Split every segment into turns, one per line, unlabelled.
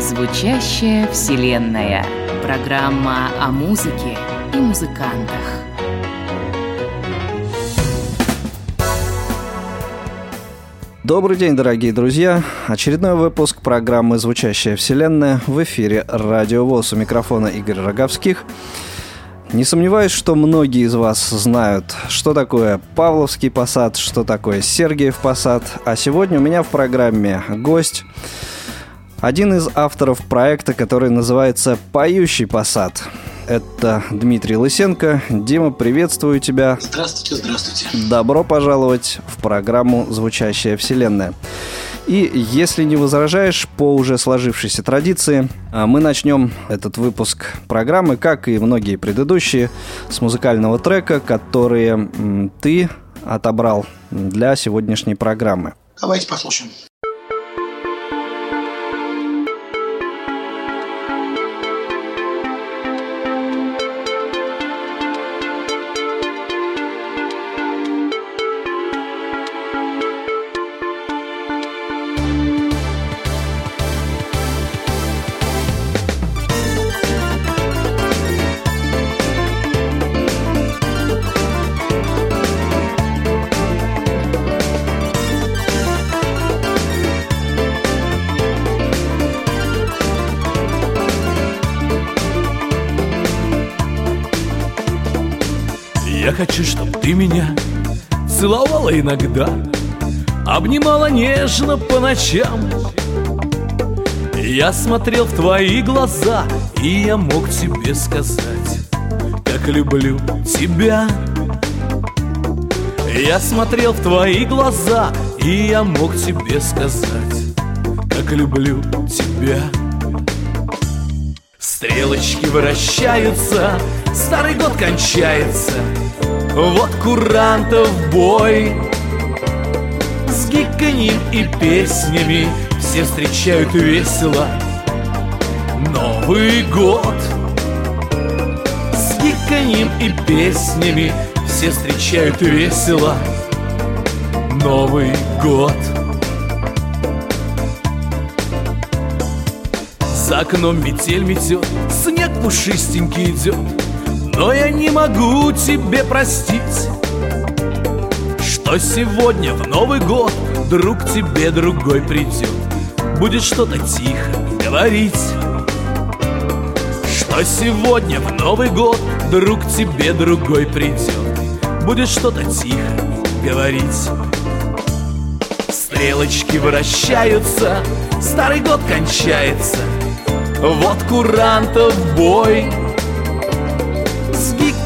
Звучащая вселенная. Программа о музыке и музыкантах.
Добрый день, дорогие друзья! Очередной выпуск программы «Звучащая вселенная» в эфире «Радио ВОЗ» у микрофона Игорь Роговских. Не сомневаюсь, что многие из вас знают, что такое Павловский посад, что такое Сергиев посад. А сегодня у меня в программе гость – один из авторов проекта, который называется «Поющий посад». Это Дмитрий Лысенко. Дима, приветствую тебя.
Здравствуйте, здравствуйте.
Добро пожаловать в программу «Звучащая вселенная». И если не возражаешь, по уже сложившейся традиции, а, мы начнем этот выпуск программы, как и многие предыдущие, с музыкального трека, которые ты отобрал для сегодняшней программы.
Давайте послушаем.
Хочу, чтоб ты меня целовала иногда Обнимала нежно по ночам. Я смотрел в твои глаза И я мог тебе сказать Как люблю тебя. Я смотрел в твои глаза И я мог тебе сказать Как люблю тебя. Стрелочки вращаются Старый год кончается вот курантов бой С гиканьем и песнями. Все встречают весело Новый год С гиканьем и песнями. Все встречают весело Новый год. За окном метель метет, снег пушистенький идет но я не могу тебе простить? Что сегодня в Новый год Друг тебе другой придет? Будет что-то тихо говорить. Что сегодня в Новый год Друг тебе другой придет? Будет что-то тихо говорить. Стрелочки вращаются Старый год кончается. Вот курантов бой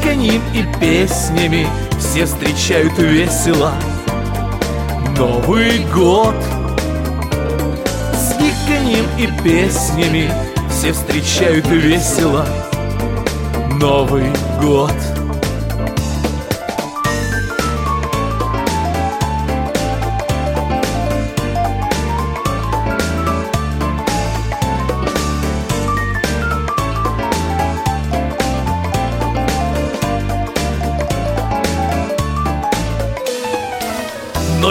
гиканьем и песнями Все встречают весело Новый год! С гиканьем и песнями Все встречают весело Новый год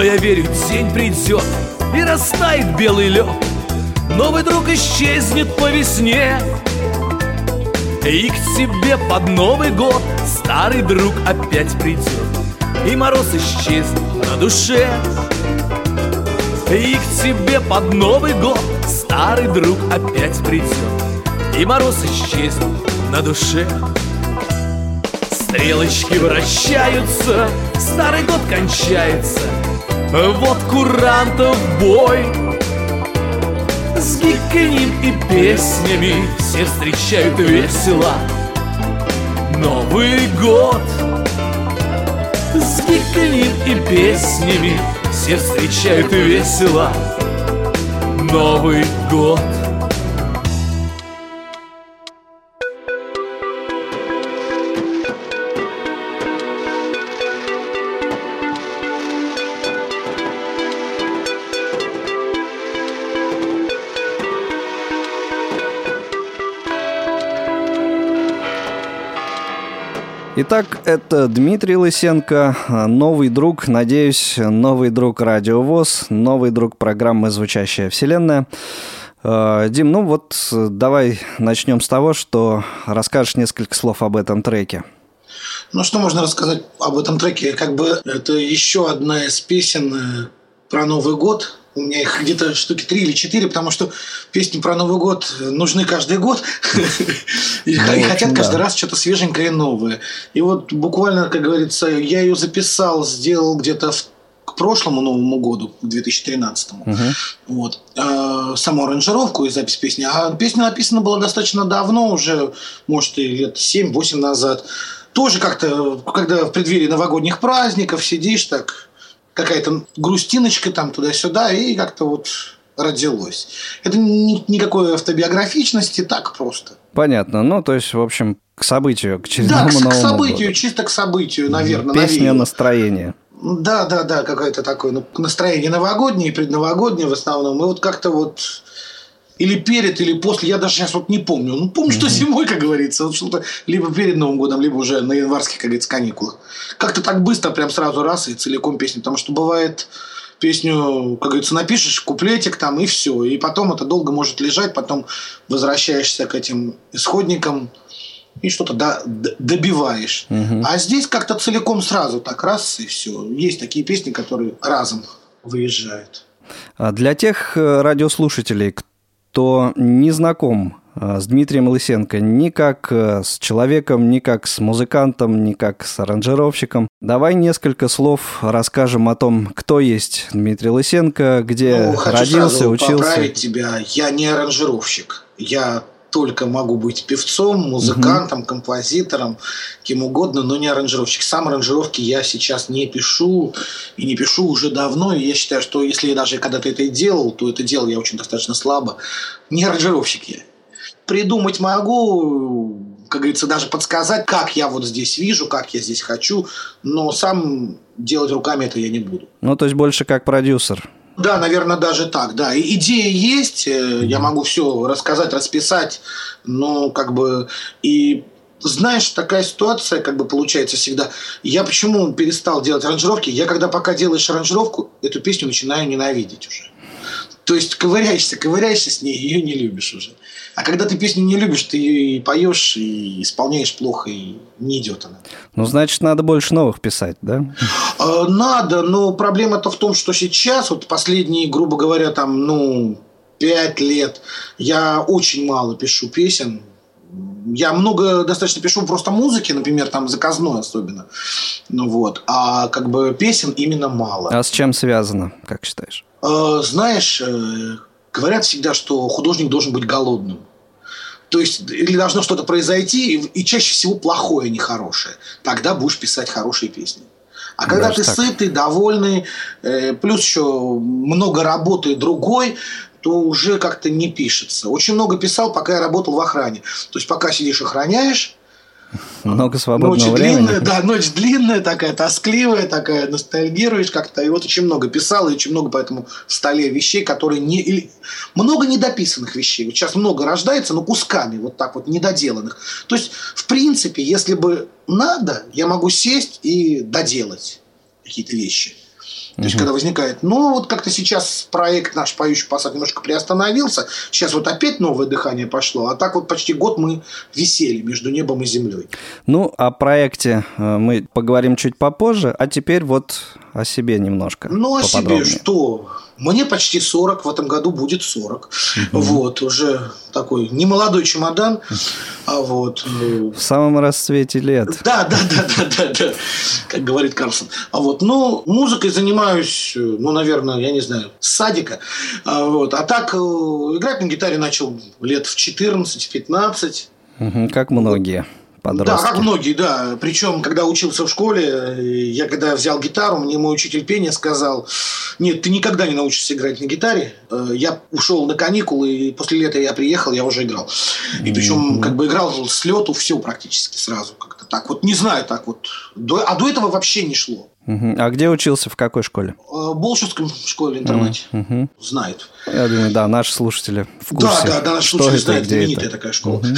я верю, день придет и растает белый лед. Новый друг исчезнет по весне И к тебе под Новый год старый друг опять придет И мороз исчезнет на душе. И к тебе под Новый год старый друг опять придет И мороз исчезнет на душе. Стрелочки вращаются, старый год кончается — вот курантов бой С гиканьем и песнями. Все встречают весело. Новый год С гиканьем и песнями. Все встречают весело. Новый год
Итак, это Дмитрий Лысенко, новый друг, надеюсь, новый друг Радиовоз, новый друг программы «Звучащая вселенная». Э, Дим, ну вот давай начнем с того, что расскажешь несколько слов об этом треке.
Ну, что можно рассказать об этом треке? Как бы это еще одна из песен э, про Новый год, у меня их где-то штуки три или четыре, потому что песни про Новый год нужны каждый год. И ну, хотят каждый раз что-то свеженькое и новое. И вот буквально, как говорится, я ее записал, сделал где-то к прошлому Новому году, к 2013. Угу. Вот. А, саму аранжировку и запись песни. А песня написана была достаточно давно, уже, может, и лет 7-8 назад. Тоже как-то, когда в преддверии новогодних праздников сидишь так какая-то грустиночка там туда-сюда, и как-то вот родилось. Это ни, никакой автобиографичности, так просто.
Понятно. Ну, то есть, в общем, к событию, к очередному да, к,
к событию, году. чисто к событию, наверное.
Песня навеял. настроение.
Да, да, да, какое-то такое ну, настроение новогоднее, предновогоднее в основном. И вот как-то вот или перед, или после, я даже сейчас вот не помню. Ну, помню, что зимой, как говорится, вот что-то либо перед Новым годом, либо уже на январских, как говорится, каникулах. Как-то так быстро, прям сразу раз и целиком песню. Потому что бывает песню, как говорится, напишешь, куплетик там, и все. И потом это долго может лежать, потом возвращаешься к этим исходникам и что-то до, добиваешь. Угу. А здесь как-то целиком сразу так раз и все. Есть такие песни, которые разом выезжают.
А для тех э, радиослушателей, кто не знаком э, с Дмитрием Лысенко ни как э, с человеком, ни как с музыкантом, ни как с аранжировщиком. Давай несколько слов расскажем о том, кто есть Дмитрий Лысенко, где ну, хочу родился, сразу учился.
поправить тебя. Я не аранжировщик. Я только могу быть певцом, музыкантом, угу. композитором, кем угодно, но не аранжировщик. Сам аранжировки я сейчас не пишу и не пишу уже давно. И я считаю, что если я даже когда-то это и делал, то это делал я очень достаточно слабо. Не аранжировщик я. Придумать могу, как говорится, даже подсказать, как я вот здесь вижу, как я здесь хочу, но сам делать руками это я не буду.
Ну, то есть больше как продюсер.
Да, наверное, даже так, да. Идея есть, э, я могу все рассказать, расписать, но как бы и знаешь, такая ситуация как бы получается всегда. Я почему перестал делать аранжировки? Я когда пока делаешь аранжировку, эту песню начинаю ненавидеть уже. То есть ковыряешься, ковыряешься с ней, ее не любишь уже. А когда ты песню не любишь, ты ее и поешь, и исполняешь плохо, и не идет она.
Ну, значит, надо больше новых писать, да?
А, надо, но проблема-то в том, что сейчас, вот последние, грубо говоря, там, ну, пять лет, я очень мало пишу песен, я много достаточно пишу просто музыки, например, там заказной особенно. Ну вот. А как бы песен именно мало.
А с чем связано, как считаешь?
Э, знаешь, говорят всегда, что художник должен быть голодным. То есть, или должно что-то произойти, и, чаще всего плохое, а не хорошее. Тогда будешь писать хорошие песни. А когда Даже ты так. сытый, довольный, э, плюс еще много работы другой, то уже как-то не пишется. Очень много писал, пока я работал в охране. То есть, пока сидишь охраняешь,
много свободного ночь времени.
Длинная, да, ночь длинная такая, тоскливая такая, ностальгируешь как-то. И вот очень много писал, и очень много поэтому в столе вещей, которые не... Или, много недописанных вещей. Вот сейчас много рождается, но кусками вот так вот недоделанных. То есть, в принципе, если бы надо, я могу сесть и доделать какие-то вещи. То есть, когда возникает, ну, вот как-то сейчас проект наш «Поющий посад» немножко приостановился, сейчас вот опять новое дыхание пошло, а так вот почти год мы висели между небом и землей.
Ну, о проекте э, мы поговорим чуть попозже, а теперь вот о себе немножко
Ну, о себе что? Мне почти 40, в этом году будет 40. Угу. Вот, уже такой немолодой чемодан. А вот...
Э, в самом расцвете лет.
Да, да, да, да, да, да, как говорит Карлсон. А вот, ну, музыкой занимаюсь, ну, наверное, я не знаю, с садика. А, вот. а так, э, играть на гитаре начал лет в 14-15.
Угу, как многие подростки.
Да, как многие, да. Причем, когда учился в школе, я когда взял гитару, мне мой учитель пения сказал, нет, ты никогда не научишься играть на гитаре. Э, я ушел на каникулы, и после лета я приехал, я уже играл. И причем, как бы играл с лету все практически сразу как-то так. Вот не знаю, так вот. а до этого вообще не шло.
А где учился, в какой школе?
В Болшевском школе-интернате.
Мгм.
Знают.
Я думаю, да, наши слушатели в курсе.
Да, да, да, наш
что это,
знает,
где
знаменитая
это.
такая школа.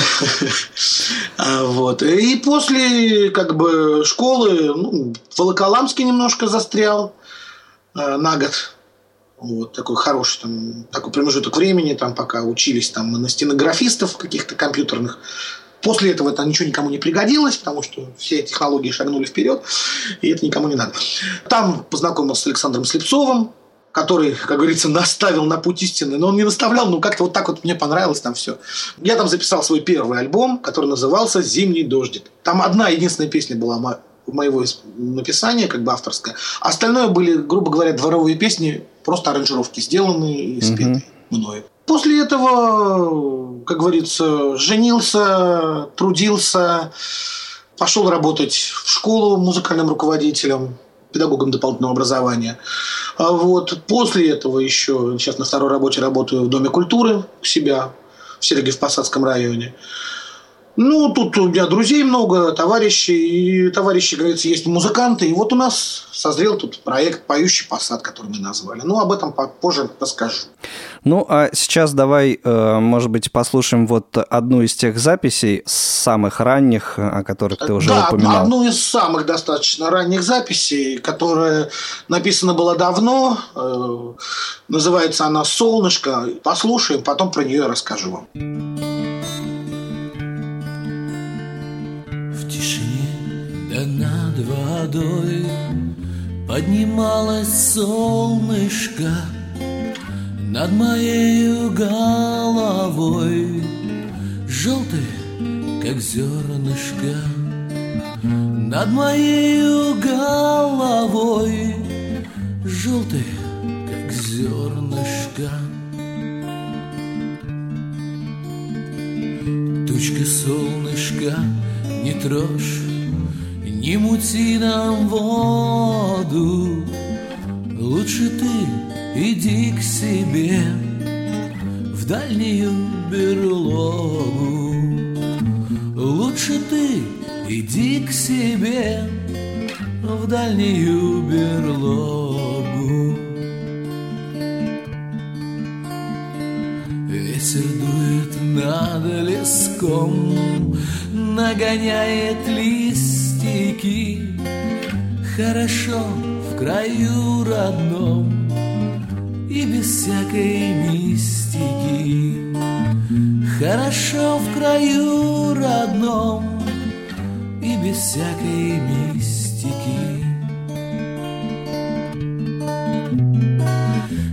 А, Вот. И после как бы школы ну, в Волоколамске немножко застрял э, на год. Вот такой хороший там, такой промежуток времени, там пока учились там мы на стенографистов каких-то компьютерных. После этого это ничего никому не пригодилось, потому что все технологии шагнули вперед, и это никому не надо. Там познакомился с Александром Слепцовым, который, как говорится, наставил на путь истины. Но он не наставлял, но как-то вот так вот мне понравилось там все. Я там записал свой первый альбом, который назывался «Зимний дождик». Там одна единственная песня была мо- моего написания, как бы авторская. Остальное были, грубо говоря, дворовые песни, просто аранжировки сделанные и спетые мною. После этого, как говорится, женился, трудился, пошел работать в школу музыкальным руководителем, педагогом дополнительного образования. А вот после этого еще, сейчас на второй работе работаю в Доме культуры у себя в Сергиев-Посадском районе. Ну, тут у меня друзей много, товарищей, и товарищи, говорится, есть музыканты. И вот у нас созрел тут проект «Поющий посад», который мы назвали. Ну, об этом позже расскажу.
Ну, а сейчас давай, э, может быть, послушаем вот одну из тех записей самых ранних, о которых ты уже
да,
упоминал.
одну из самых достаточно ранних записей, которая написана была давно. э, называется она «Солнышко». Послушаем, потом про нее расскажу вам.
Да над водой Поднималось солнышко Над моей головой. Желтое, как зернышко Над моей головой. Желтое, как зернышко. Тучка солнышка, не трожь, не мути нам воду. Лучше ты иди к себе в дальнюю берлогу. Лучше ты иди к себе в дальнюю берлогу. Ветер дует над леском, нагоняет листики. Хорошо в краю родном и без всякой мистики. Хорошо в краю родном и без всякой мистики.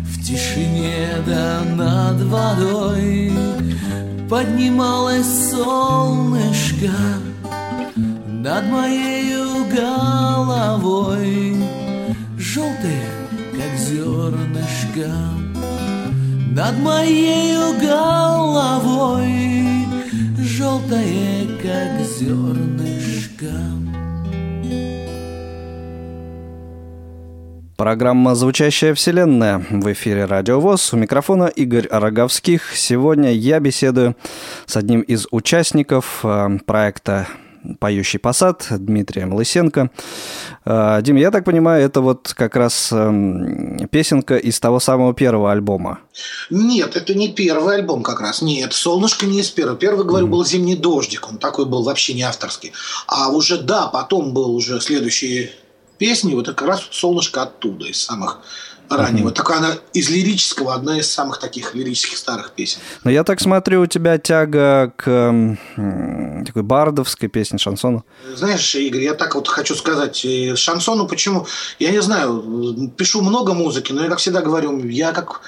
В тишине да над водой Поднималось солнышко Над моей головой Желтое, как зернышко Над моей головой Желтое, как зернышко
Программа «Звучащая вселенная» в эфире «Радио ВОЗ». У микрофона Игорь Роговских. Сегодня я беседую с одним из участников э, проекта «Поющий посад» Дмитрием Лысенко. Э, Дим, я так понимаю, это вот как раз эм, песенка из того самого первого альбома.
Нет, это не первый альбом как раз. Нет, «Солнышко» не из первого. Первый, говорю, был «Зимний дождик». Он такой был вообще не авторский. А уже, да, потом был уже следующие песни. Вот как раз «Солнышко» оттуда, из самых раннего. Вот такая она из лирического, одна из самых таких лирических старых песен.
Но я так смотрю, у тебя тяга к м, такой бардовской песне, шансону.
Знаешь, Игорь, я так вот хочу сказать, э, шансону почему? Я не знаю, пишу много музыки, но я, как всегда говорю, я как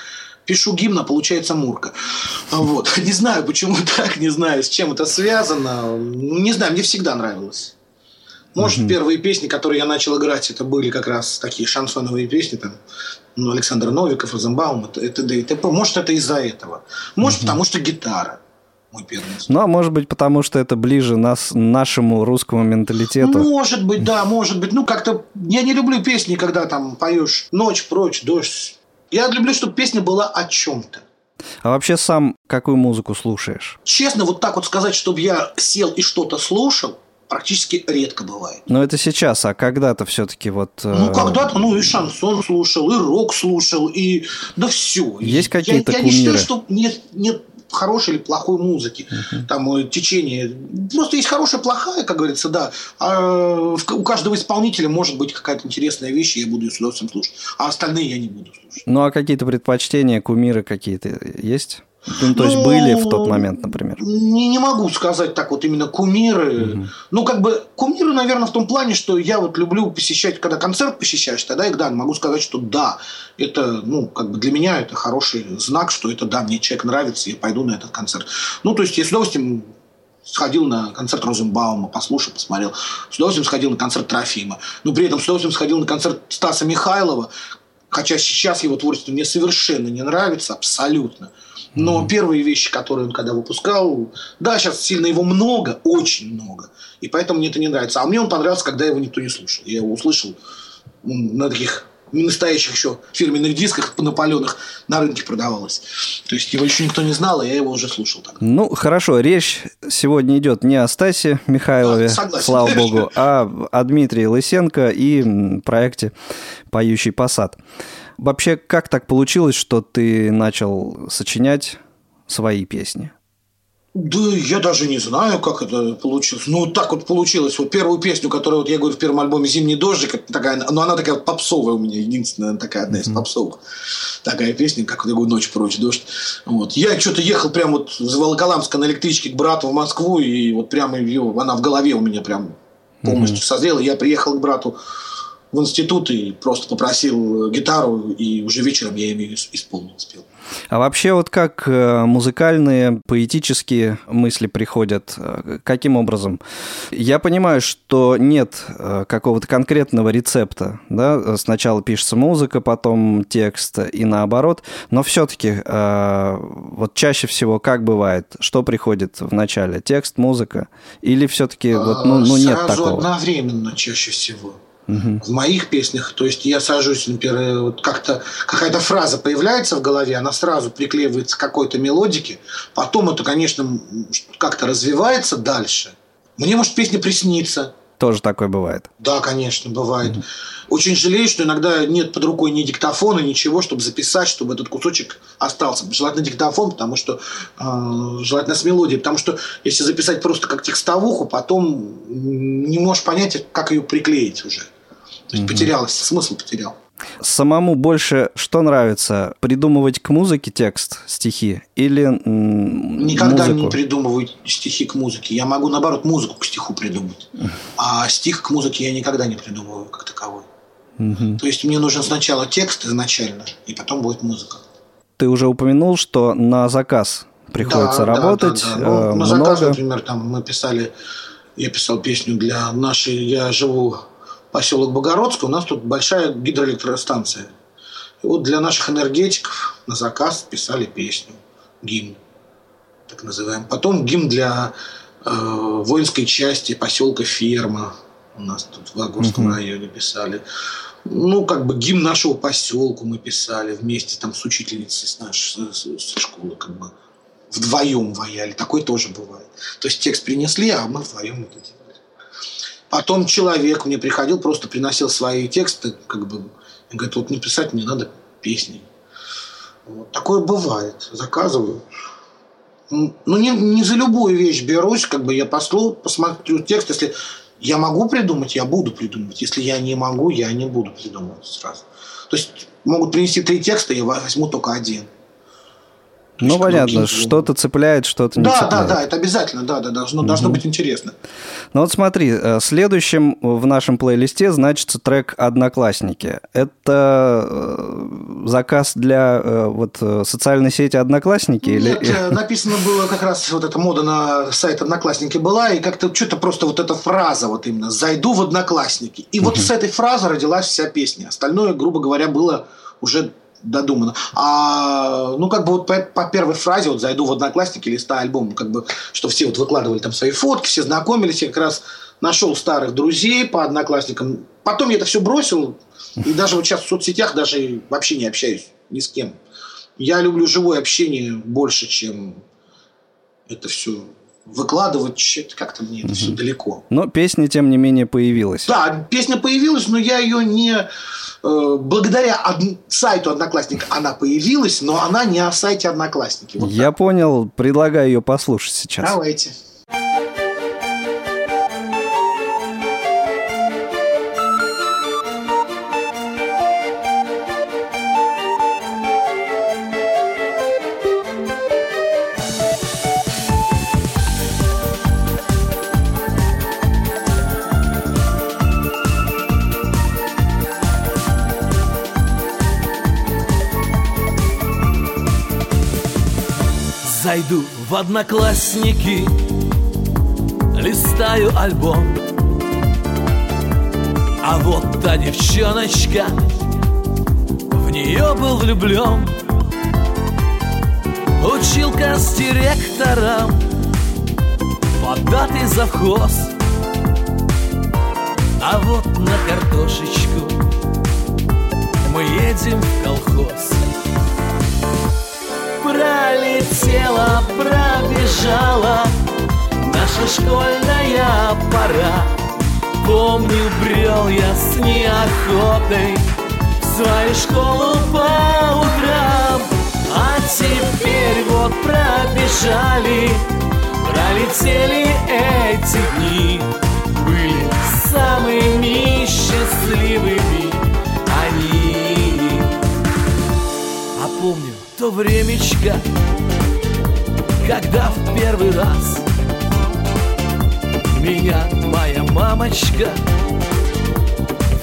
пишу гимн, а получается мурка. Вот. Не знаю, почему так, не знаю, с чем это связано. Не знаю, мне всегда нравилось. Может, первые песни, которые я начал играть, это были как раз такие шансоновые песни, там, ну, Александр Новиков, Розенбаум, это, это, да и т.п. Может, это из-за этого. Может, потому что гитара. Мой первый.
Ну, а может быть, потому что это ближе нас, нашему русскому менталитету.
Может быть, да, может быть. Ну, как-то я не люблю песни, когда там поешь ночь, прочь, дождь. Я люблю, чтобы песня была о чем-то.
А вообще сам какую музыку слушаешь?
Честно, вот так вот сказать, чтобы я сел и что-то слушал, практически редко бывает.
Но это сейчас, а когда-то все-таки вот... э,
Ну, когда-то, ну, и шансон слушал, и рок слушал, и да все.
Есть какие-то
я, я не считаю, что нет, нет хорошей или плохой музыки. Там э, течение. Просто есть хорошая, плохая, как говорится, да. А в- у каждого исполнителя может быть какая-то интересная вещь, и я буду ее с удовольствием слушать. А остальные я не буду слушать.
Ну, а какие-то предпочтения, кумиры какие-то есть? Ну, то есть
Ну,
были в тот момент, например?
Не, не могу сказать так вот именно кумиры. Ну, как бы кумиры, наверное, в том плане, что я вот люблю посещать, когда концерт посещаешь, тогда и да, могу сказать, что да, это, ну, как бы для меня это хороший знак, что это да, мне человек нравится, я пойду на этот концерт. Ну, то есть я с удовольствием сходил на концерт Розенбаума, послушал, посмотрел. С удовольствием сходил на концерт Трофима. Но при этом с удовольствием сходил на концерт Стаса Михайлова, хотя сейчас его творчество мне совершенно не нравится, абсолютно. Но первые вещи, которые он когда выпускал, да, сейчас сильно его много, очень много. И поэтому мне это не нравится. А мне он понравился, когда его никто не слушал. Я его услышал на таких не настоящих еще фирменных дисках на паленых на рынке продавалось. То есть его еще никто не знал, а я его уже слушал тогда.
Ну, хорошо, речь сегодня идет не о Стасе Михайлове,
Да, согласен.
слава богу, а о Дмитрии Лысенко и проекте «Поющий посад». Вообще, как так получилось, что ты начал сочинять свои песни?
Да я даже не знаю, как это получилось. Ну, так вот получилось. Вот первую песню, которую вот я говорю в первом альбоме «Зимний дождик», это такая, ну, она такая вот попсовая у меня, единственная, такая одна из попсовых. Такая песня, как я говорю, «Ночь прочь, дождь». Вот. Я что-то ехал прям вот с Волоколамска на электричке к брату в Москву, и вот прямо ее, она в голове у меня прям полностью созрела. Я приехал к брату в институт и просто попросил гитару, и уже вечером я ее исполнил, спел.
А вообще вот как э, музыкальные, поэтические мысли приходят? Э, Каким образом? Я понимаю, что нет э, какого-то конкретного рецепта. Да? Сначала пишется музыка, потом текст и наоборот. Но все-таки вот чаще всего как бывает? Что приходит в начале? Текст, музыка? Или все-таки вот, ну, ну нет
Сразу
такого?
одновременно чаще всего. В моих песнях, то есть я сажусь, например, вот как-то какая-то фраза появляется в голове, она сразу приклеивается к какой-то мелодике, потом это, конечно, как-то развивается дальше. Мне может песня присниться,
Тоже такое бывает.
да, конечно, бывает. Очень жалею, что иногда нет под рукой ни диктофона, ничего, чтобы записать, чтобы этот кусочек остался. Желательно диктофон, потому что э, желательно с мелодией, потому что если записать просто как текстовуху, потом не можешь понять, как ее приклеить уже. То есть потерялось, смысл потерял.
Самому больше что нравится? Придумывать к музыке текст, стихи или м,
Никогда
музыку?
не придумываю стихи к музыке. Я могу, наоборот, музыку к стиху придумать. А стих к музыке я никогда не придумываю как таковой. То есть мне нужен сначала текст изначально, и потом будет музыка.
Ты уже упомянул, что на заказ приходится
Да, да,
работать
да, да. Ну,
э,
на заказ,
много.
например, там мы писали, я писал песню для нашей, я живу поселок Богородск, у нас тут большая гидроэлектростанция. И вот для наших энергетиков на заказ писали песню, гимн, так называемый. Потом гимн для э, воинской части поселка Ферма. У нас тут в Агурском районе писали. Ну, как бы гимн нашего поселку мы писали вместе там с учительницей с нашей с- с- школы, как бы вдвоем вояли. Такое тоже бывает. То есть текст принесли, а мы вдвоем это делали. Потом человек мне приходил, просто приносил свои тексты, как бы, и говорит, вот написать мне надо песни. Вот. Такое бывает. Заказываю. Ну, не, не за любую вещь берусь, как бы я послу, посмотрю текст, если я могу придумать, я буду придумывать. Если я не могу, я не буду придумывать сразу. То есть могут принести три текста, я возьму только один.
Ну, понятно, что-то цепляет, что-то не
Да, да,
цепляет.
да, это обязательно, да, да, должно, должно быть интересно.
Ну вот смотри, э, следующим в нашем плейлисте значится трек «Одноклассники». Это э, заказ для э, вот социальной сети «Одноклассники»?
Нет,
или...
написано было как раз вот эта мода на сайт Одноклассники была, и как-то что-то просто вот эта фраза вот именно «зайду в Одноклассники». И вот с этой фразы родилась вся песня. Остальное, грубо говоря, было уже додумано. А, ну, как бы вот по, по первой фразе, вот «зайду в Одноклассники», листа альбом, как бы, что все вот выкладывали там свои фотки, все знакомились, я как раз нашел старых друзей по Одноклассникам. Потом я это все бросил, и даже вот сейчас в соцсетях даже вообще не общаюсь ни с кем. Я люблю живое общение больше, чем это все выкладывать как-то мне это все далеко.
Но песня, тем не менее, появилась.
Да, песня появилась, но я ее не... э, благодаря од- сайту Одноклассник она появилась, но она не о сайте Одноклассники. Вот
Я понял, предлагаю ее послушать сейчас.
Давайте.
В одноклассники Листаю альбом. А вот та девчоночка В нее был влюблен Училка с директором Податый завхоз. А вот на картошечку Мы едем в колхоз пробежала Наша школьная пора. Помню, брел я с неохотой В свою школу по утрам. А теперь вот пробежали Пролетели эти дни. Были самыми счастливыми они. А помню то времечко, когда в первый раз Меня моя мамочка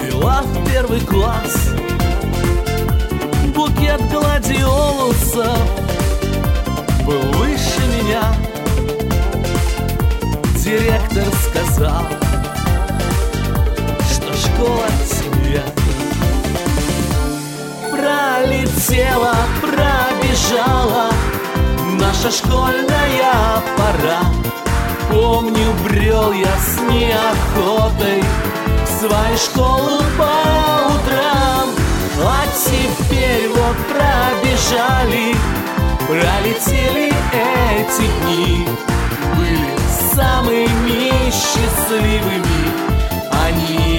вела в первый класс. Букет гладиолусов был выше меня. Директор сказал, что школа семья Пролетела, пробежала Наша школьная пора. Помню, брел я с неохотой В свою школу по утрам. А теперь вот пробежали Пролетели эти дни. Были самыми счастливыми они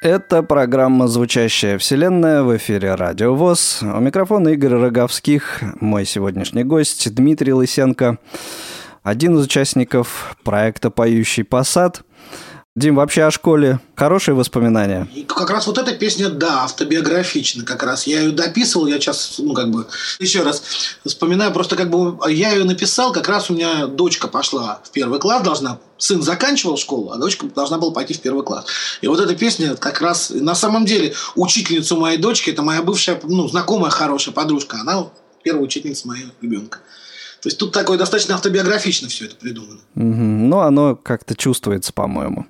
Это программа «Звучащая вселенная» в эфире «Радио ВОЗ». У микрофона Игорь Роговских, мой сегодняшний гость Дмитрий Лысенко, один из участников проекта «Поющий посад». Дим, вообще о школе хорошие воспоминания?
Как раз вот эта песня, да, автобиографична как раз. Я ее дописывал, я сейчас, ну, как бы, еще раз вспоминаю, просто как бы я ее написал, как раз у меня дочка пошла в первый класс, должна, сын заканчивал школу, а дочка должна была пойти в первый класс. И вот эта песня как раз, на самом деле, учительницу моей дочки, это моя бывшая, ну, знакомая хорошая подружка, она первая учительница моего ребенка. То есть тут такое достаточно автобиографично все это придумано.
Угу. Ну, оно как-то чувствуется, по-моему.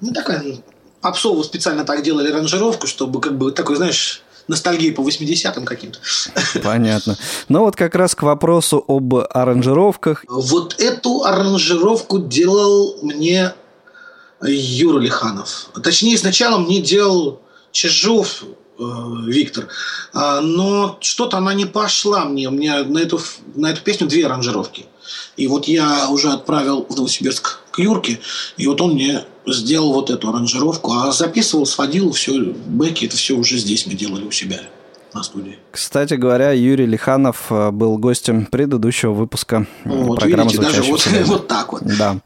Ну, такая ну, попсово специально так делали аранжировку, чтобы как бы такой, знаешь, ностальгии по 80-м каким-то.
Понятно. Ну вот как раз к вопросу об аранжировках.
Вот эту аранжировку делал мне Юра Лиханов. Точнее, сначала мне делал Чижов э, Виктор. А, но что-то она не пошла мне. У меня на эту, на эту песню две аранжировки. И вот я уже отправил в Новосибирск к Юрке, и вот он мне сделал вот эту аранжировку, а записывал, сводил все, бэки, это все уже здесь мы делали у себя на студии.
Кстати говоря, Юрий Лиханов э, был гостем предыдущего выпуска
вот, программы видите, даже вот, вот так вот.
Да.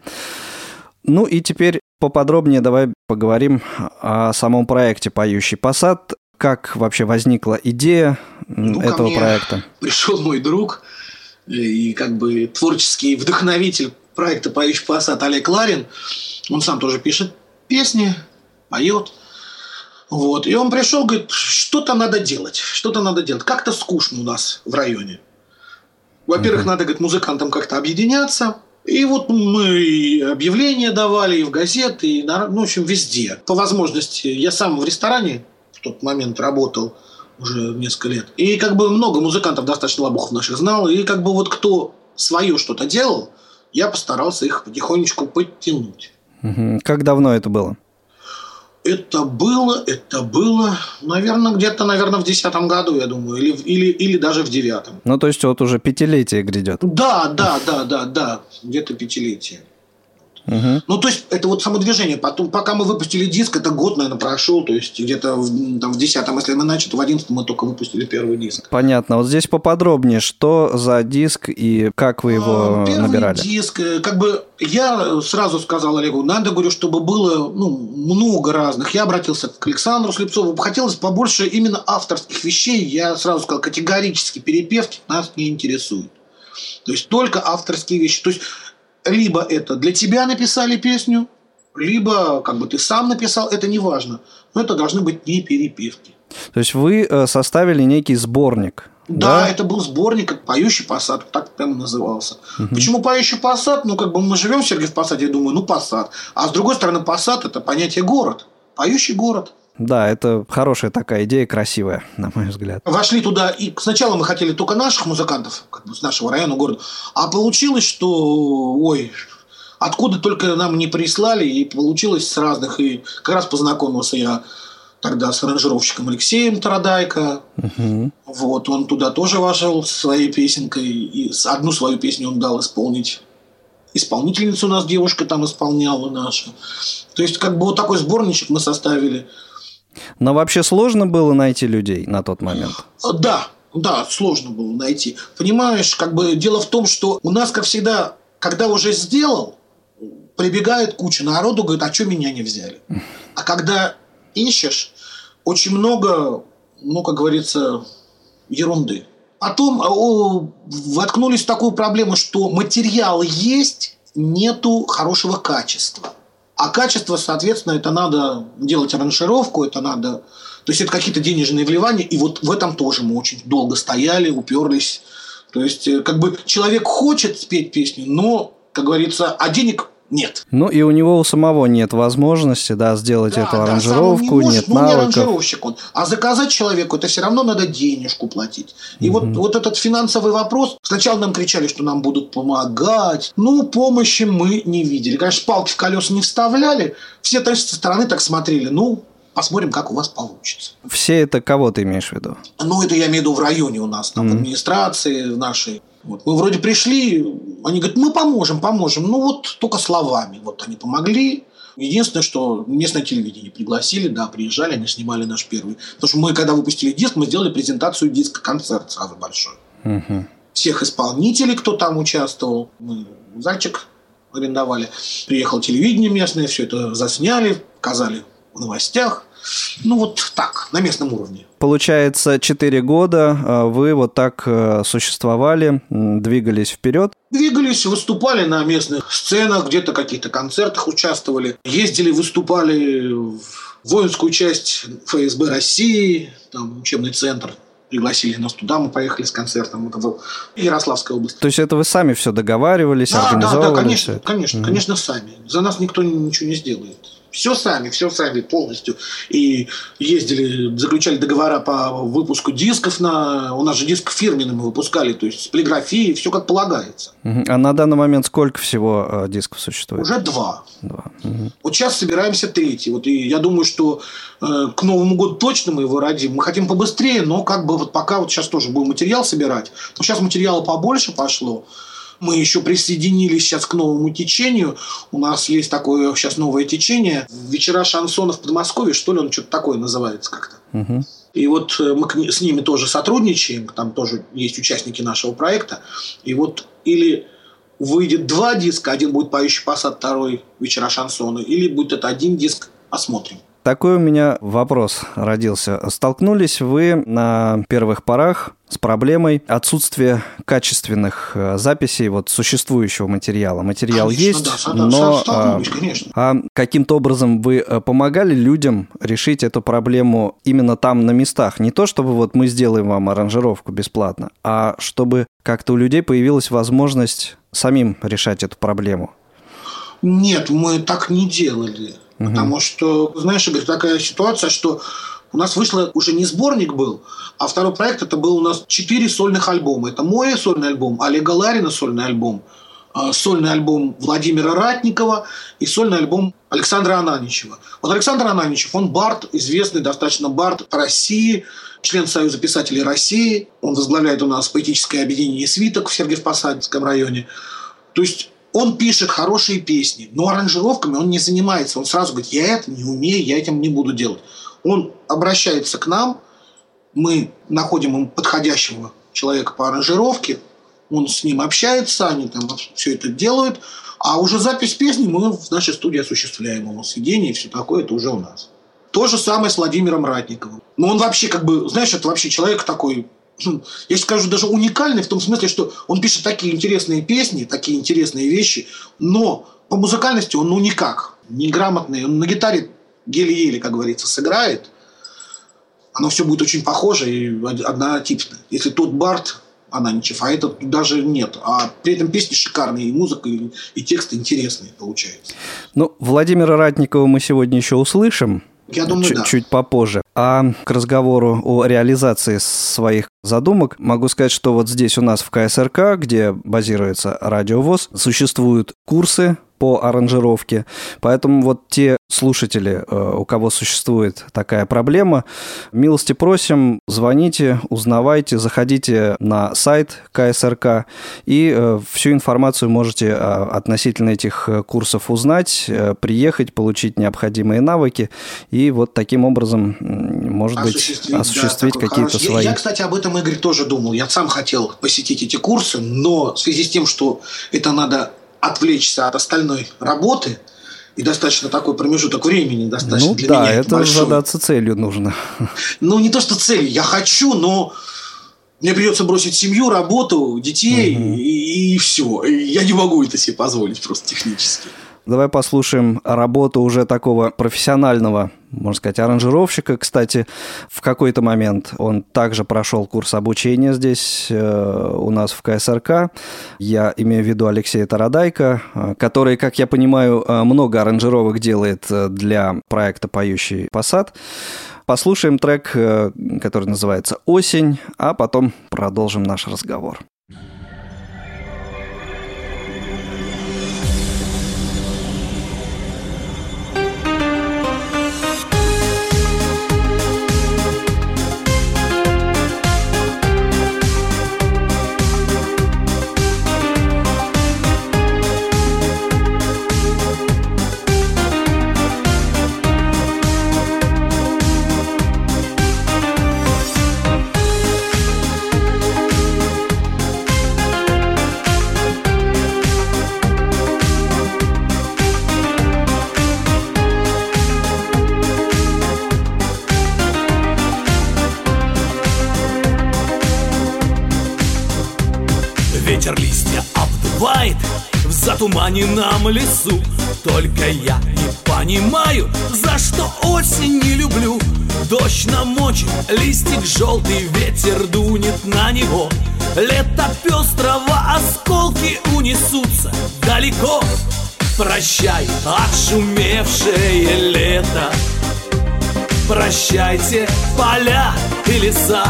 Ну и теперь поподробнее давай поговорим о самом проекте «Поющий посад». Как вообще возникла идея ну, этого проекта?
Пришел мой друг и как бы творческий вдохновитель проекта «Поющий посад» Олег Ларин. Он сам тоже пишет песни, поет. Вот. И он пришел, говорит, что-то надо делать, что-то надо делать. Как-то скучно у нас в районе. Во-первых, mm-hmm. надо, говорит, музыкантам как-то объединяться. И вот мы объявления давали и в газеты, и, ну, в общем, везде. По возможности. Я сам в ресторане в тот момент работал уже несколько лет. И как бы много музыкантов достаточно лобухов наших знал. И как бы вот кто свое что-то делал, я постарался их потихонечку подтянуть.
Как давно это было?
Это было, это было, наверное, где-то, наверное, в десятом году, я думаю, или, или, или даже в девятом.
Ну, то есть вот уже пятилетие грядет.
Да, да, да, да, да, где-то пятилетие. Угу. Ну, то есть, это вот само движение. Потом, пока мы выпустили диск, это год, наверное, прошел. То есть, где-то в, там, в 10 если мы начали, то в 11 мы только выпустили первый диск.
Понятно. Вот здесь поподробнее, что за диск и как вы его
а, первый
набирали?
диск, э, как бы я сразу сказал Олегу, надо, говорю, чтобы было ну, много разных. Я обратился к Александру Слепцову. Хотелось побольше именно авторских вещей. Я сразу сказал, категорически перепевки нас не интересуют. То есть, только авторские вещи. То есть, либо это для тебя написали песню, либо как бы ты сам написал, это не важно. Но это должны быть не перепевки.
То есть вы э, составили некий сборник.
Да, да, это был сборник «Поющий посад», так прямо назывался. Угу. Почему «Поющий посад»? Ну, как бы мы живем в Сергиев Посаде, я думаю, ну, посад. А с другой стороны, посад – это понятие город. Поющий город.
Да, это хорошая такая идея, красивая, на мой взгляд.
Вошли туда, и сначала мы хотели только наших музыкантов, как бы с нашего района города, а получилось, что, ой, откуда только нам не прислали, и получилось с разных, и как раз познакомился я тогда с аранжировщиком Алексеем Тарадайко. Угу. Вот, он туда тоже вошел своей песенкой, и одну свою песню он дал исполнить исполнительницу у нас девушка там исполняла наша. То есть, как бы вот такой сборничек мы составили –
но вообще сложно было найти людей на тот момент?
Да, да, сложно было найти. Понимаешь, как бы дело в том, что у нас, как всегда, когда уже сделал, прибегает куча народу, говорит, а что меня не взяли? А когда ищешь, очень много, ну, как говорится, ерунды. Потом о, воткнулись в такую проблему, что материал есть, нету хорошего качества. А качество, соответственно, это надо делать аранжировку, это надо... То есть это какие-то денежные вливания, и вот в этом тоже мы очень долго стояли, уперлись. То есть, э, как бы человек хочет спеть песню, но, как говорится, а денег нет.
Ну и у него у самого нет возможности, да, сделать да, эту да, аранжировку, не может, нет ну, навыков. не
аранжировщик он. А заказать человеку это все равно надо денежку платить. И угу. вот, вот этот финансовый вопрос. Сначала нам кричали, что нам будут помогать. Ну, помощи мы не видели. Конечно, палки в колеса не вставляли. Все со стороны так смотрели. Ну, посмотрим, как у вас получится.
Все это кого ты имеешь в виду?
Ну, это я имею в виду в районе у нас, там, mm. в администрации нашей. Вот. Мы вроде пришли, они говорят, мы поможем, поможем. Ну вот только словами. Вот они помогли. Единственное, что местное телевидение пригласили, да, приезжали, они снимали наш первый. Потому что мы, когда выпустили диск, мы сделали презентацию диска, концерт сразу большой. Угу. Всех исполнителей, кто там участвовал. Мы, зальчик арендовали. Приехало телевидение местное, все это засняли, показали новостях. Ну, вот так, на местном уровне.
Получается, 4 года а, вы вот так э, существовали, двигались вперед.
Двигались, выступали на местных сценах, где-то каких-то концертах участвовали. Ездили, выступали в воинскую часть ФСБ России, там учебный центр пригласили нас туда, мы поехали с концертом это в Ярославской области.
То есть это вы сами все договаривались,
да,
организовывали?
Да, да, конечно, конечно, mm-hmm. конечно, сами. За нас никто ничего не сделает. Все сами, все сами полностью. И ездили, заключали договора по выпуску дисков. На... У нас же диск фирменный мы выпускали, то есть с полиграфией, все как полагается.
А на данный момент сколько всего э, дисков существует?
Уже два. два. Угу. Вот сейчас собираемся третий. Вот и я думаю, что э, к Новому году точно мы его родим. Мы хотим побыстрее, но как бы вот пока вот сейчас тоже будем материал собирать. Но сейчас материала побольше пошло. Мы еще присоединились сейчас к новому течению. У нас есть такое сейчас новое течение. Вечера шансонов в Подмосковье, что ли, он что-то такое называется как-то. Угу. И вот э, мы с ними тоже сотрудничаем, там тоже есть участники нашего проекта. И вот или выйдет два диска, один будет «Поющий посад», второй «Вечера шансона», или будет это один диск, посмотрим.
Такой у меня вопрос родился. Столкнулись вы на первых порах с проблемой отсутствия качественных э, записей вот существующего материала. Материал конечно, есть, да, но а, а каким-то образом вы э, помогали людям решить эту проблему именно там на местах. Не то, чтобы вот мы сделаем вам аранжировку бесплатно, а чтобы как-то у людей появилась возможность самим решать эту проблему.
Нет, мы так не делали. Угу. Потому что, знаешь, Игорь, такая ситуация, что у нас вышло уже не сборник был, а второй проект это был у нас четыре сольных альбома. Это мой сольный альбом, Олега Ларина сольный альбом, а, сольный альбом Владимира Ратникова и сольный альбом Александра Ананичева. Вот Александр Ананичев, он бард, известный достаточно бард России, член Союза писателей России. Он возглавляет у нас поэтическое объединение «Свиток» в Сергиев-Посадском районе. То есть он пишет хорошие песни, но аранжировками он не занимается. Он сразу говорит, я это не умею, я этим не буду делать. Он обращается к нам, мы находим ему подходящего человека по аранжировке, он с ним общается, они там все это делают, а уже запись песни мы в нашей студии осуществляем, его сведение и все такое, это уже у нас. То же самое с Владимиром Ратниковым. Но он вообще как бы, знаешь, это вообще человек такой я скажу, даже уникальный в том смысле, что он пишет такие интересные песни, такие интересные вещи, но по музыкальности он ну никак, неграмотный. Он на гитаре еле-еле, как говорится, сыграет. Оно все будет очень похоже и однотипно. Если тот Барт, она ничего, а этот даже нет. А при этом песни шикарные, и музыка, и, и тексты интересные получаются.
Ну, Владимира Ратникова мы сегодня еще услышим.
Я думаю, чуть,
да. чуть попозже. А к разговору о реализации своих задумок могу сказать, что вот здесь у нас в КСРК, где базируется радиовоз, существуют курсы по аранжировке. Поэтому вот те слушатели, э, у кого существует такая проблема, милости просим, звоните, узнавайте, заходите на сайт КСРК и э, всю информацию можете э, относительно этих курсов узнать, приехать, получить необходимые навыки и вот таким образом, может осуществить, быть, осуществить да, какие-то
хороший.
свои...
Я, я, кстати, об этом, Игорь, тоже думал. Я сам хотел посетить эти курсы, но в связи с тем, что это надо отвлечься от остальной работы, и достаточно такой промежуток времени, достаточно
ну,
для
да,
меня
это,
большой.
задаться целью нужно.
Ну, не то, что целью, я хочу, но мне придется бросить семью, работу, детей, угу. и, и все. Я не могу это себе позволить просто технически.
Давай послушаем работу уже такого профессионального, можно сказать, аранжировщика. Кстати, в какой-то момент он также прошел курс обучения здесь э, у нас в КСРК. Я имею в виду Алексея Тарадайка, э, который, как я понимаю, э, много аранжировок делает э, для проекта «Поющий посад». Послушаем трек, который называется «Осень», а потом продолжим наш разговор.
Поля и леса.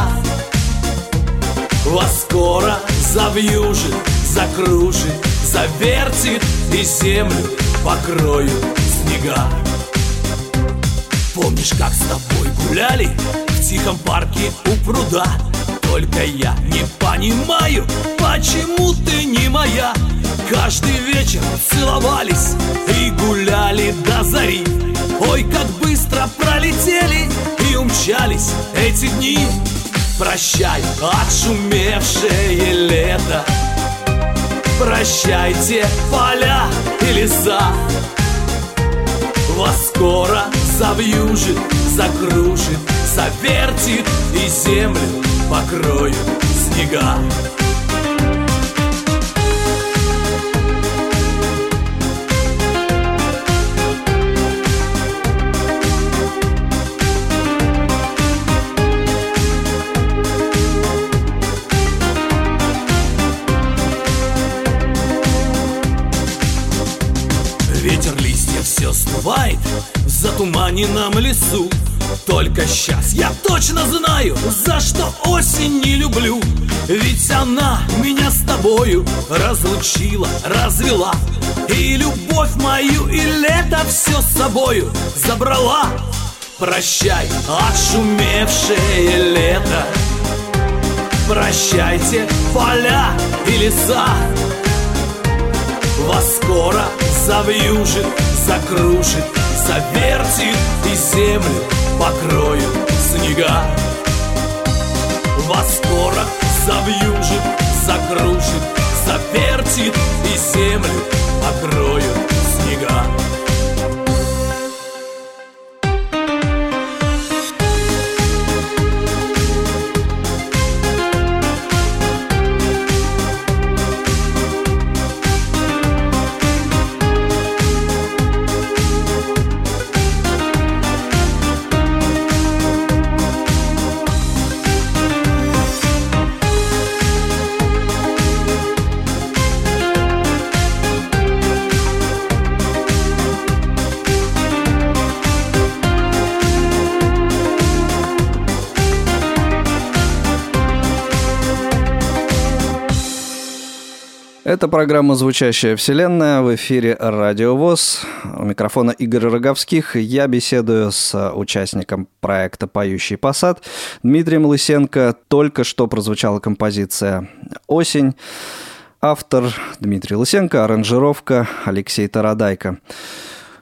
Вас скоро завьюжит, закружит, завертит И землю покроют снега. Помнишь, как с тобой гуляли в тихом парке у пруда? Только я не понимаю, почему ты не моя? Каждый вечер целовались и гуляли до зари. Ой, как быстро пролетели умчались эти дни. Прощай, отшумевшее лето. Прощайте, поля и леса. Вас скоро завьюжит, закружит, завертит И землю покроют снега сдувает в затуманенном лесу. Только сейчас я точно знаю, за что осень не люблю. Ведь она меня с тобою разлучила, развела. И любовь мою, и лето все с собою забрала. Прощай, отшумевшее лето. Прощайте, поля и леса. Вас скоро завьюжит, закружит, завертит И землю покроют снега. Вас скоро завьюжит, закружит, завертит И землю покроют снега
Это программа «Звучащая вселенная» в эфире «Радио ВОЗ». У микрофона Игорь Роговских. Я беседую с участником проекта «Поющий посад» Дмитрием Лысенко. Только что прозвучала композиция «Осень». Автор Дмитрий Лысенко, аранжировка Алексей Тарадайко.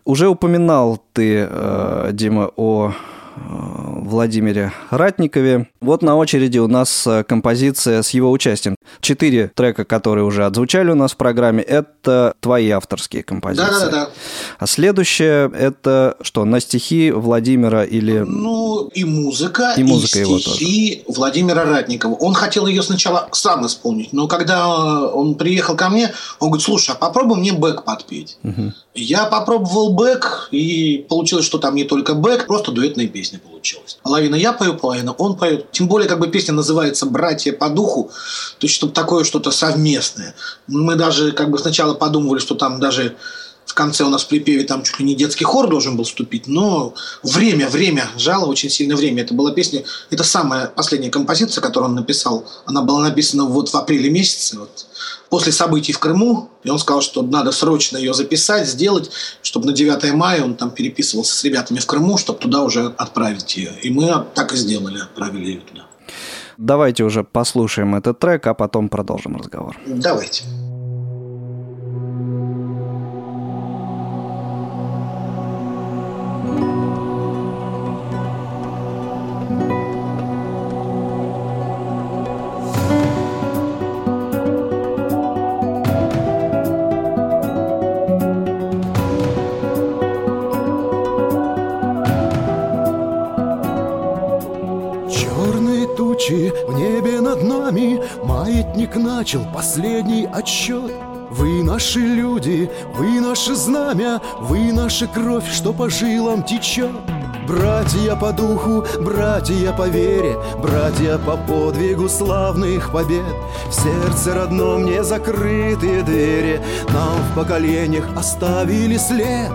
Уже упоминал ты, э, Дима, о Владимире Ратникове. Вот на очереди у нас э, композиция с его участием. Четыре трека, которые уже отзвучали у нас в программе, это твои авторские композиции.
Да-да-да.
А следующее это что, на стихи Владимира или...
Ну, и музыка,
И музыка
и
его
стихи Владимира Ратникова. Он хотел ее сначала сам исполнить, но когда он приехал ко мне, он говорит, слушай, а попробуй мне бэк подпеть. Я попробовал бэк, и получилось, что там не только бэк, просто дуэтная песня получилась. Половина я пою, половина он поет. Тем более, как бы песня называется «Братья по духу», то есть, чтобы такое что-то совместное. Мы даже как бы сначала подумывали, что там даже в конце у нас в припеве там чуть ли не детский хор должен был вступить, но время, время, жало очень сильно время. Это была песня, это самая последняя композиция, которую он написал. Она была написана вот в апреле месяце, вот, после событий в Крыму. И он сказал, что надо срочно ее записать, сделать, чтобы на 9 мая он там переписывался с ребятами в Крыму, чтобы туда уже отправить ее. И мы так и сделали, отправили ее туда.
Давайте уже послушаем этот трек, а потом продолжим разговор.
Давайте.
Черные наше знамя, вы наша кровь, что по жилам течет. Братья по духу, братья по вере, братья по подвигу славных побед. В сердце родном не закрытые двери, нам в поколениях оставили след.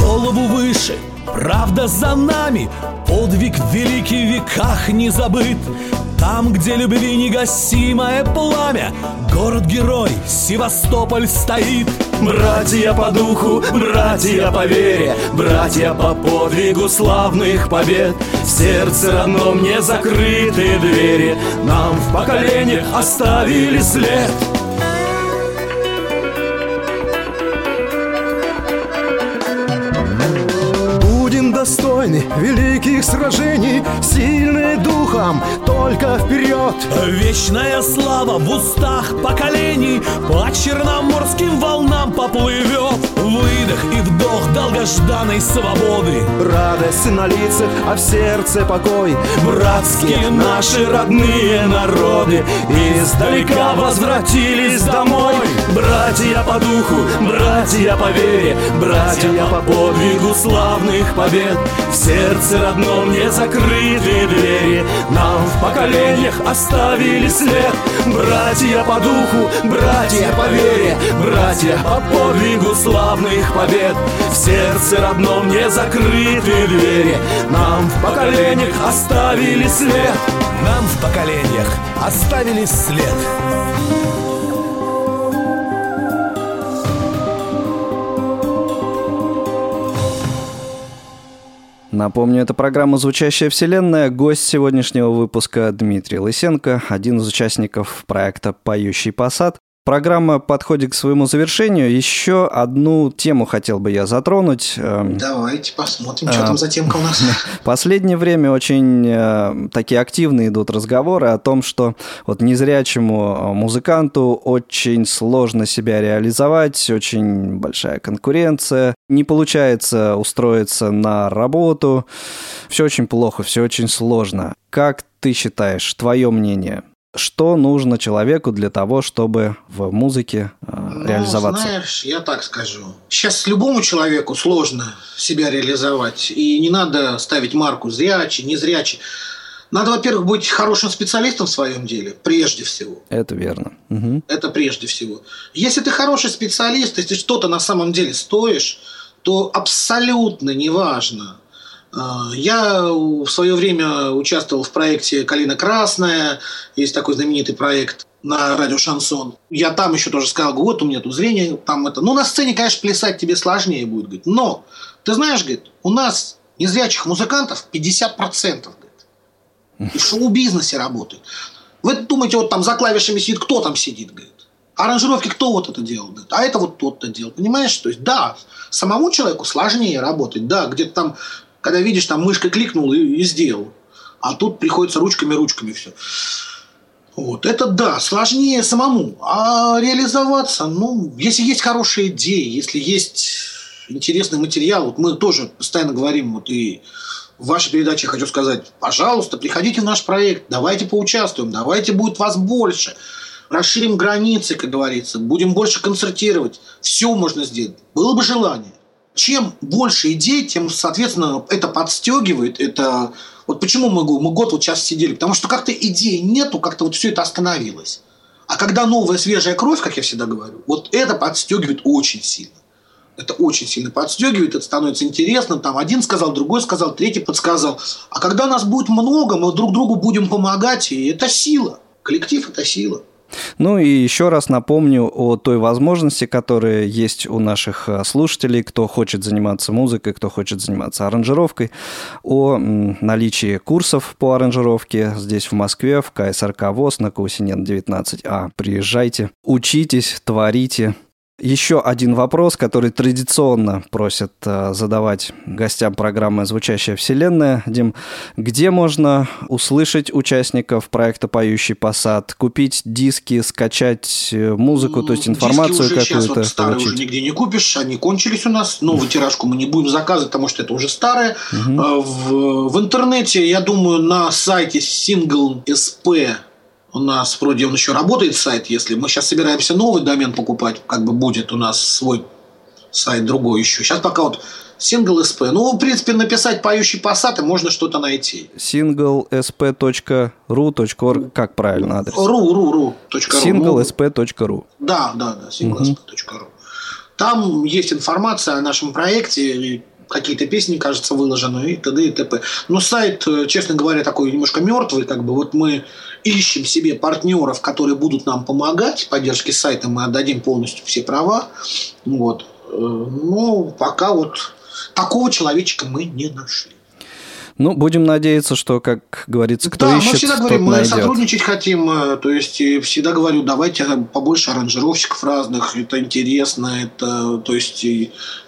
Голову выше, правда за нами, подвиг в веках не забыт. Там, где любви негасимое пламя Город-герой Севастополь стоит.
Братья по духу, братья по вере Братья по подвигу славных побед. В сердце родном не закрытые двери Нам в поколениях оставили след достойны великих сражений, сильные духом, только вперед.
Вечная слава в устах поколений по черноморским волнам поплывет. Выдох и вдох долгожданной свободы.
Радость на лицах, а в сердце покой. Братские наши родные народы издалека возвратились домой. Братья по духу, братья по вере, братья по подвигу славных побед В сердце родном не закрытые двери Нам в поколениях оставили след Братья по духу, братья по вере Братья по подвигу славных побед В сердце родном не закрытые двери Нам в поколениях оставили след
Нам в поколениях оставили след
Напомню, это программа «Звучащая вселенная». Гость сегодняшнего выпуска Дмитрий Лысенко, один из участников проекта «Поющий посад». Программа подходит к своему завершению. Еще одну тему хотел бы я затронуть.
Эм, Давайте посмотрим, что а, там за темка у нас.
Последнее время очень э, такие активные идут разговоры о том, что вот незрячему э, музыканту очень сложно себя реализовать, очень большая конкуренция, не получается устроиться на работу, все очень плохо, все очень сложно. Как ты считаешь, твое мнение – что нужно человеку для того, чтобы в музыке э, ну, реализоваться?
Знаешь, я так скажу. Сейчас любому человеку сложно себя реализовать. И не надо ставить марку зрячий, незрячий. Надо, во-первых, быть хорошим специалистом в своем деле, прежде всего.
Это верно. Угу.
Это прежде всего. Если ты хороший специалист, если что-то на самом деле стоишь, то абсолютно неважно, я в свое время участвовал в проекте «Калина Красная». Есть такой знаменитый проект на радио «Шансон». Я там еще тоже сказал, вот у меня тут зрение, там это. Ну, на сцене, конечно, плясать тебе сложнее будет, говорит. Но, ты знаешь, говорит, у нас незрячих музыкантов 50%, говорит. В шоу-бизнесе работают. Вы думаете, вот там за клавишами сидит, кто там сидит, говорит. Аранжировки кто вот это делал? Говорит, а это вот тот-то делал. Понимаешь? То есть, да, самому человеку сложнее работать. Да, где-то там когда видишь, там мышкой кликнул и, и сделал. А тут приходится ручками-ручками все. Вот. Это да, сложнее самому. А реализоваться, ну, если есть хорошая идея, если есть интересный материал, вот мы тоже постоянно говорим, вот и в вашей передаче хочу сказать, пожалуйста, приходите в наш проект, давайте поучаствуем, давайте будет вас больше. Расширим границы, как говорится, будем больше концертировать. Все можно сделать. Было бы желание чем больше идей, тем, соответственно, это подстегивает, это... Вот почему мы, мы год вот сейчас сидели? Потому что как-то идей нету, как-то вот все это остановилось. А когда новая свежая кровь, как я всегда говорю, вот это подстегивает очень сильно. Это очень сильно подстегивает, это становится интересным. Там один сказал, другой сказал, третий подсказал. А когда нас будет много, мы друг другу будем помогать, и это сила. Коллектив – это сила.
Ну и еще раз напомню о той возможности, которая есть у наших э, слушателей, кто хочет заниматься музыкой, кто хочет заниматься аранжировкой, о наличии курсов по аранжировке здесь в Москве, в КСРК ВОЗ на Каусинен 19А. Приезжайте, учитесь, творите, Еще один вопрос, который традиционно просят э, задавать гостям программы «Звучащая вселенная». Дим, где можно услышать участников проекта «Поющий посад», купить диски, скачать э, музыку, то есть информацию
уже сейчас
какую-то
вот старые
получить?
уже нигде не купишь, они кончились у нас. Новую тиражку мы не будем заказывать, потому что это уже старые. Э, В, в интернете, я думаю, на сайте Single SP у нас вроде он еще работает сайт, если мы сейчас собираемся новый домен покупать, как бы будет у нас свой сайт другой еще. Сейчас пока вот Single SP. Ну, в принципе, написать поющий посад, и можно что-то найти.
singlesp.ru.org, как правильно адрес?
Ру, ру, ру. ру. Ну,
singlesp.ru.
Да, да, да, singlesp.ru. Там есть информация о нашем проекте, какие-то песни, кажется, выложены и т.д. и т.п. Но сайт, э, честно говоря, такой немножко мертвый. Как бы вот мы ищем себе партнеров, которые будут нам помогать. Поддержке сайта мы отдадим полностью все права. Вот. Э, Ну, пока вот такого человечка мы не нашли.
Ну, будем надеяться, что, как говорится, кто
да,
ищет,
мы всегда говорим, мы
найдет.
сотрудничать хотим, э, то есть всегда говорю, давайте побольше аранжировщиков разных, это интересно, это, то есть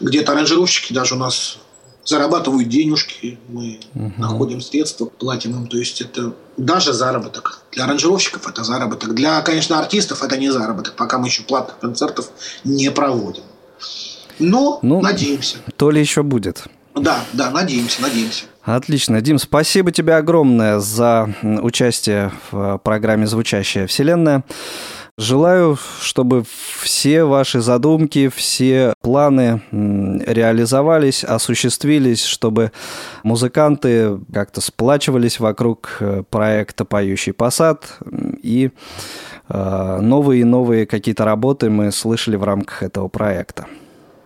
где-то аранжировщики даже у нас зарабатывают денежки, мы находим средства, платим им, то есть это даже заработок. Для аранжировщиков это заработок, для, конечно, артистов это не заработок, пока мы еще платных концертов не проводим. Но
Ну,
надеемся.
То ли еще будет.
Да, да, надеемся, надеемся.
Отлично. Дим, спасибо тебе огромное за участие в э, программе «Звучащая вселенная». Желаю, чтобы все ваши задумки, все планы реализовались, осуществились, чтобы музыканты как-то сплачивались вокруг э, проекта «Поющий посад» и э, новые и новые какие-то работы мы слышали в рамках этого проекта.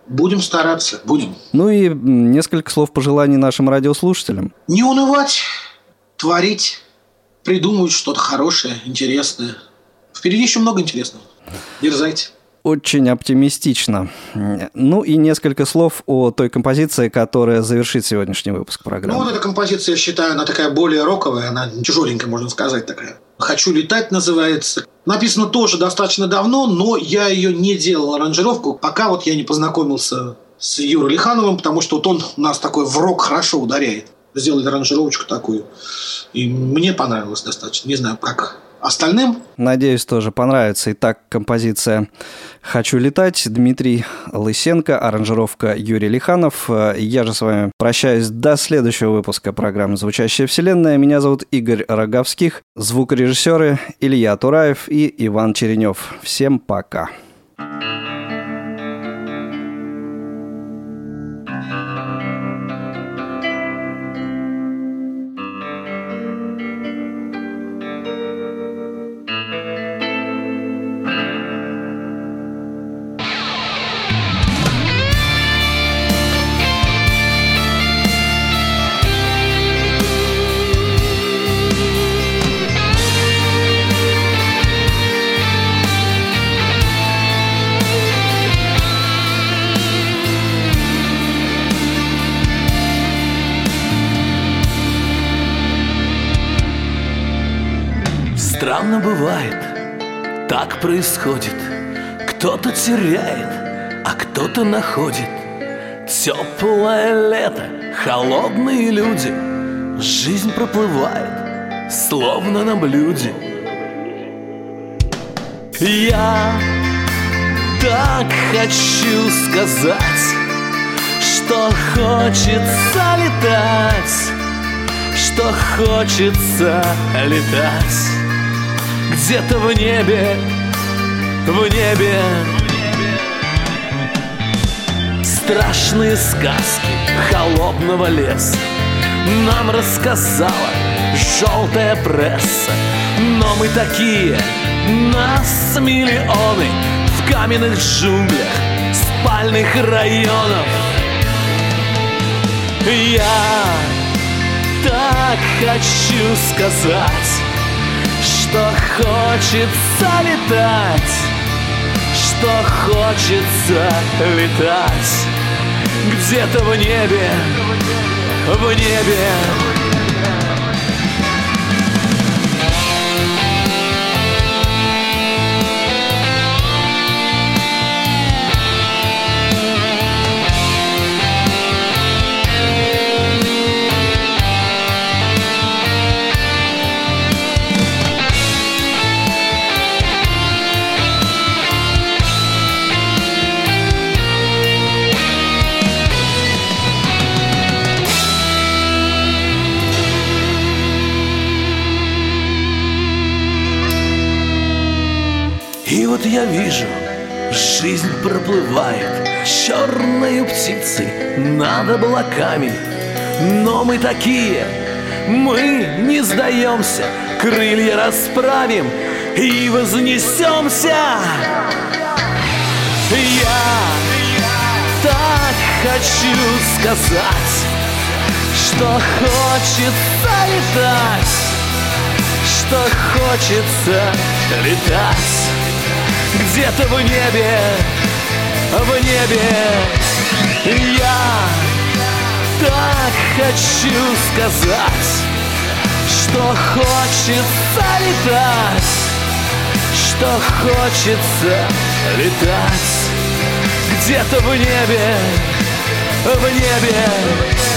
Будем стараться, будем.
Ну и несколько слов пожеланий нашим радиослушателям.
Не унывать, творить, придумывать что-то хорошее, интересное. Впереди еще много интересного. Дерзайте.
Очень оптимистично. Ну и несколько слов о той композиции, которая завершит сегодняшний выпуск
Ну,
программы.
вот эта композиция, я считаю, она такая более роковая, она тяжеленькая, можно сказать, такая. «Хочу летать» называется. Написано тоже достаточно давно, но я ее не делал аранжировку, пока вот я не познакомился с Юрой Лихановым, потому что вот он у нас такой в рок хорошо ударяет. Сделали аранжировочку такую. И мне понравилось достаточно. Не знаю, как остальным.
Надеюсь, тоже понравится. Итак, композиция «Хочу летать». Дмитрий Лысенко, аранжировка Юрий Лиханов. Э, Я же с вами прощаюсь до следующего выпуска программы «Звучащая вселенная». Меня зовут Игорь Роговских, звукорежиссеры Илья Тураев и Иван Черенев. Всем пока.
Странно бывает, так происходит. Кто-то теряет, а кто-то находит. Теплое лето, холодные люди. Жизнь проплывает, словно на блюде Я так хочу сказать Что хочется летать что хочется летать Где-то в небе, в небе. Страшные сказки холодного леса. Нам рассказала желтая пресса. Но мы такие, нас миллионы В каменных джунглях спальных районов. Я так хочу сказать, что хочется летать, что хочется летать где-то в небе, в небе. Вот я вижу, жизнь проплывает Черной птицы над облаками. Но мы такие, мы не сдаемся Крылья расправим и вознесемся. Я так хочу сказать Что хочется летать Что хочется летать Где-то в небе, в небе. Я так хочу сказать Что хочется летать Что хочется летать. Где-то в небе, в небе